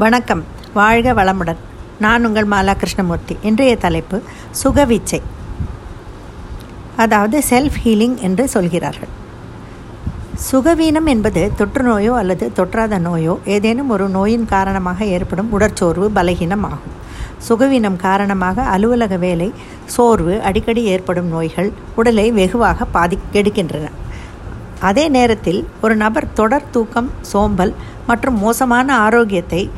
வணக்கம். வாழ்க வளமுடன். நான் உங்கள் மாலா கிருஷ்ணமூர்த்தி இன்றைய தலைப்பு சுகவீச்சை. அதாவது செல்ஃப் ஹீலிங் என்று சொல்கிறார்கள். சுகவீனம் என்பது தொற்று நோயோ அல்லது தொற்றாத நோயோ ஏதேனும் ஒரு நோயின் காரணமாக ஏற்படும் உடற்சோர்வு பலகீனம் ஆகும். சுகவீனம் காரணமாக அலுவலக வேலை சோர்வு அடிக்கடி ஏற்படும் நோய்கள் உடலை வெகுவாக பாதி கெடுக்கின்றன. அதே நேரத்தில் ஒரு நபர் தொடர் தூக்கம் சோம்பல் மற்றும் மோசமான ஆரோக்கியத்தை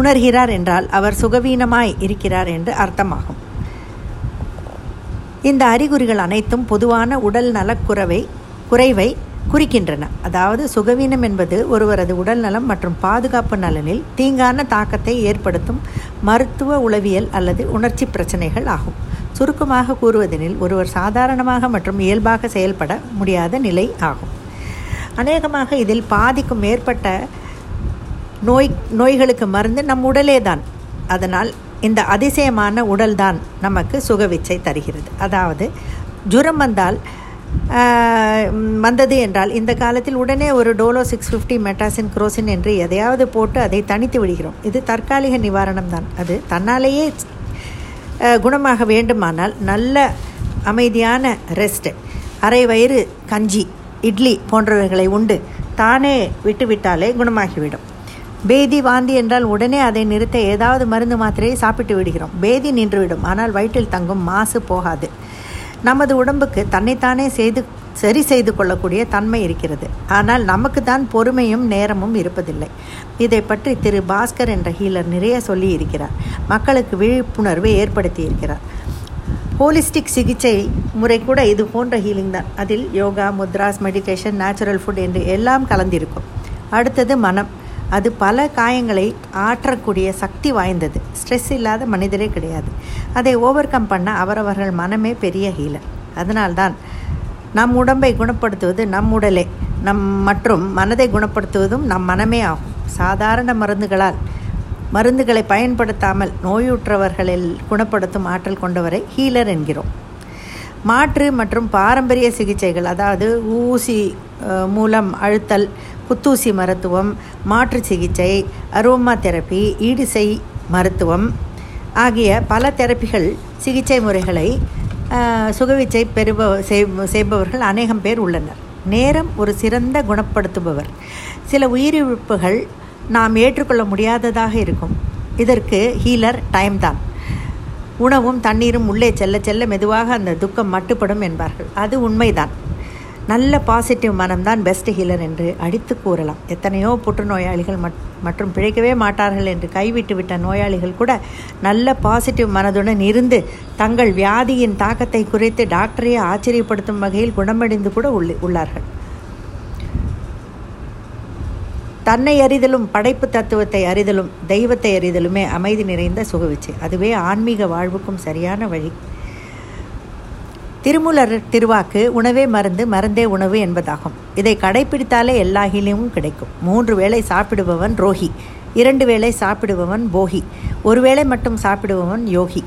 உணர்கிறார் என்றால் அவர் சுகவீனமாய் இருக்கிறார் என்று அர்த்தமாகும். இந்த அறிகுறிகள் அனைத்தும் பொதுவான உடல் நலக்குறைவை குறைவை குறிக்கின்றன. அதாவது சுகவீனம் என்பது ஒருவரது உடல் நலம் மற்றும் பாதுகாப்பு நலனில் தீங்கான தாக்கத்தை ஏற்படுத்தும் மருத்துவ உளவியல் அல்லது உணர்ச்சி பிரச்சனைகள் ஆகும். சுருக்கமாக கூறுவதெனில் ஒருவர் சாதாரணமாக மற்றும் இயல்பாக செயல்பட முடியாத நிலை ஆகும். அநேகமாக இதில் பாதிக்கும் மேற்பட்ட நோய் நோய்களுக்கு மருந்து நம் உடலே தான். அதனால் இந்த அதிசயமான உடல்தான் நமக்கு சுகவிச்சை தருகிறது. அதாவது ஜுரம் வந்தால் வந்தது என்றால் இந்த காலத்தில் உடனே ஒரு Dolo six fifty Metacin Crocin என்று எதையாவது போட்டு அதை தனித்து விடுகிறோம். இது தற்காலிக நிவாரணம் தான். அது தன்னாலேயே குணமாக வேண்டுமானால் நல்ல அமைதியான ரெஸ்ட் அரை வயிறு கஞ்சி இட்லி போன்றவைகளை உண்டு. தானே விட்டுவிட்டாலே குணமாகிவிடும். பேதி வாந்தி என்றால் உடனே அதை நிறுத்த ஏதாவது மருந்து மாத்திரையை சாப்பிட்டு விடுகிறோம். பேதி நின்றுவிடும். ஆனால் வயிற்றில் தங்கும் மாசு போகாது. நமது உடம்புக்கு தன்னைத்தானே செய்து சரி செய்து கொள்ளக்கூடிய தன்மை இருக்கிறது. ஆனால் நமக்கு தான் பொறுமையும் நேரமும் இருப்பதில்லை. இதை பற்றி திரு பாஸ்கர் என்ற ஹீலர் நிறைய சொல்லி இருக்கிறார். மக்களுக்கு விழிப்புணர்வை ஏற்படுத்தி இருக்கிறார். ஹோலிஸ்டிக் சிகிச்சை முறை கூட இது போன்ற ஹீலிங் தான். அதில் yoga mudras meditation natural food என்று எல்லாம் கலந்திருக்கும். அடுத்தது மனம். அது பல காயங்களை ஆற்றக்கூடிய சக்தி வாய்ந்தது. ஸ்ட்ரெஸ் இல்லாத மனிதரே கிடையாது. அதை ஓவர் கம் பண்ண அவரவர்கள் மனமே பெரிய ஹீலர் அதனால்தான் நம் உடம்பை குணப்படுத்துவது நம் உடலே. நம் மற்றும் மனதை குணப்படுத்துவதும் நம் மனமே ஆகும். சாதாரண மருந்துகளால் மருந்துகளை பயன்படுத்தாமல் நோயுற்றவர்களில் குணப்படுத்தும் ஆற்றல் கொண்டவரை ஹீலர் என்கிறோம். மாற்று மற்றும் பாரம்பரிய சிகிச்சைகள் அதாவது ஊசி மூலம் அழுத்தல் புத்தூசி மருத்துவம் மாற்று சிகிச்சை அரோமா தெரப்பி ஈடுசை மருத்துவம் ஆகிய பல தெரப்பிகள் சிகிச்சை முறைகளை சுகவிச்சை பெறுப செய்பவர்கள் அநேகம் பேர் உள்ளனர். நேரம் ஒரு சிறந்த குணப்படுத்துபவர். சில உயிரிழப்புகள் நாம் ஏற்றுக்கொள்ள முடியாததாக இருக்கும். இதற்கு ஹீலர் டைம் தான். உணவும் தண்ணீரும் உள்ளே செல்ல செல்ல மெதுவாக அந்த துக்கம் மட்டுப்படும் என்பார்கள். அது உண்மைதான். நல்ல பாசிட்டிவ் மனம்தான் பெஸ்ட் ஹீலர் என்று அடித்து கூறலாம். எத்தனையோ புற்றுநோயாளிகள் மற்றும் பிழைக்கவே மாட்டார்கள் என்று கைவிட்டு விட்ட நோயாளிகள் கூட நல்ல பாசிட்டிவ் மனதுடன் இருந்து தங்கள் வியாதியின் தாக்கத்தை குறைத்து டாக்டரையே ஆச்சரியப்படுத்தும் வகையில் குணமடைந்து கூட உள்ளார்கள். தன்னை அறிதலும் படைப்பு தத்துவத்தை அறிதலும் தெய்வத்தை அறிதலுமே அமைதி நிறைந்த சுகவிச்சை. அதுவே ஆன்மீக வாழ்வுக்கும் சரியான வழி. திருமூலர் திருவாக்கு உணவே மருந்து மருந்தே உணவு என்பதாகும். இதை கடைபிடித்தாலே எல்லா ஹீலியமும் கிடைக்கும். மூன்று வேளை சாப்பிடுபவன் ரோஹி இரண்டு வேளை சாப்பிடுபவன் போகி ஒரு வேளை மட்டும் சாப்பிடுபவன் யோகி.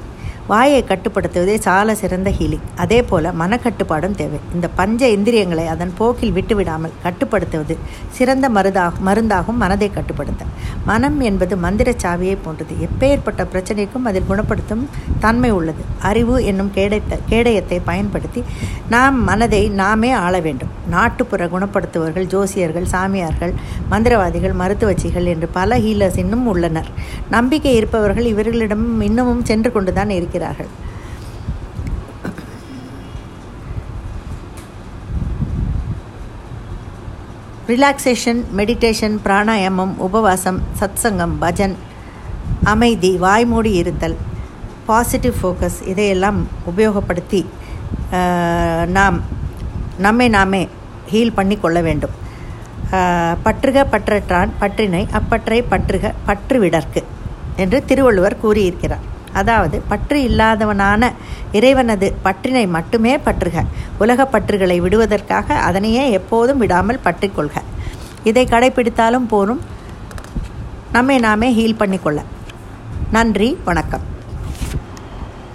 வாயை கட்டுப்படுத்துவதே சால சிறந்த ஹீலிங். அதே போல் மனக்கட்டுப்பாடும் தேவை. இந்த பஞ்ச இந்திரியங்களை அதன் போக்கில் விட்டுவிடாமல் கட்டுப்படுத்துவது சிறந்த மருதாகும் மருந்தாகும் மனதை கட்டுப்படுத்த. மனம் என்பது மந்திர சாவியை போன்றது. எப்பேற்பட்ட பிரச்சனைக்கும் அதில் குணப்படுத்தும் தன்மை உள்ளது. அறிவு என்னும் கேடத்த கேடயத்தை பயன்படுத்தி நாம் மனதை நாமே ஆள வேண்டும். நாட்டுப்புற குணப்படுத்துவர்கள் ஜோசியர்கள் சாமியார்கள் மந்திரவாதிகள் மருத்துவச்சிகள் என்று பல ஹீலர்ஸ் இன்னும் உள்ளனர். நம்பிக்கை இருப்பவர்கள் இவர்களிடம் இன்னமும் சென்று கொண்டுதான் இருக்கிறார் இருக்கிறார்கள். ரிலாக்ஸேஷன் மெடிடேஷன் பிராணாயாமம் உபவாசம் சத்சங்கம் பஜன் அமைதி வாய்மூடி இருத்தல் பாசிட்டிவ் ஃபோக்கஸ் இதையெல்லாம் உபயோகப்படுத்தி நாம் நம்மை நாமே ஹீல் பண்ணி கொள்ள வேண்டும். பற்றுக பற்றற்றான் பற்றினை அப்பற்றை பற்றுக பற்றுவிடற்கு என்று திருவள்ளுவர் கூறியிருக்கிறார். அதாவது பற்று இல்லாதவனான இறைவனது பற்றினை மட்டுமே பற்றுக. உலக பற்றுகளை விடுவதற்காக அதனையே எப்போதும் விடாமல் பற்றிக்கொள்க. இதை கடைபிடித்தாலும் போரும் நம்மை நாமே ஹீல் பண்ணிக்கொள்ள. நன்றி வணக்கம்.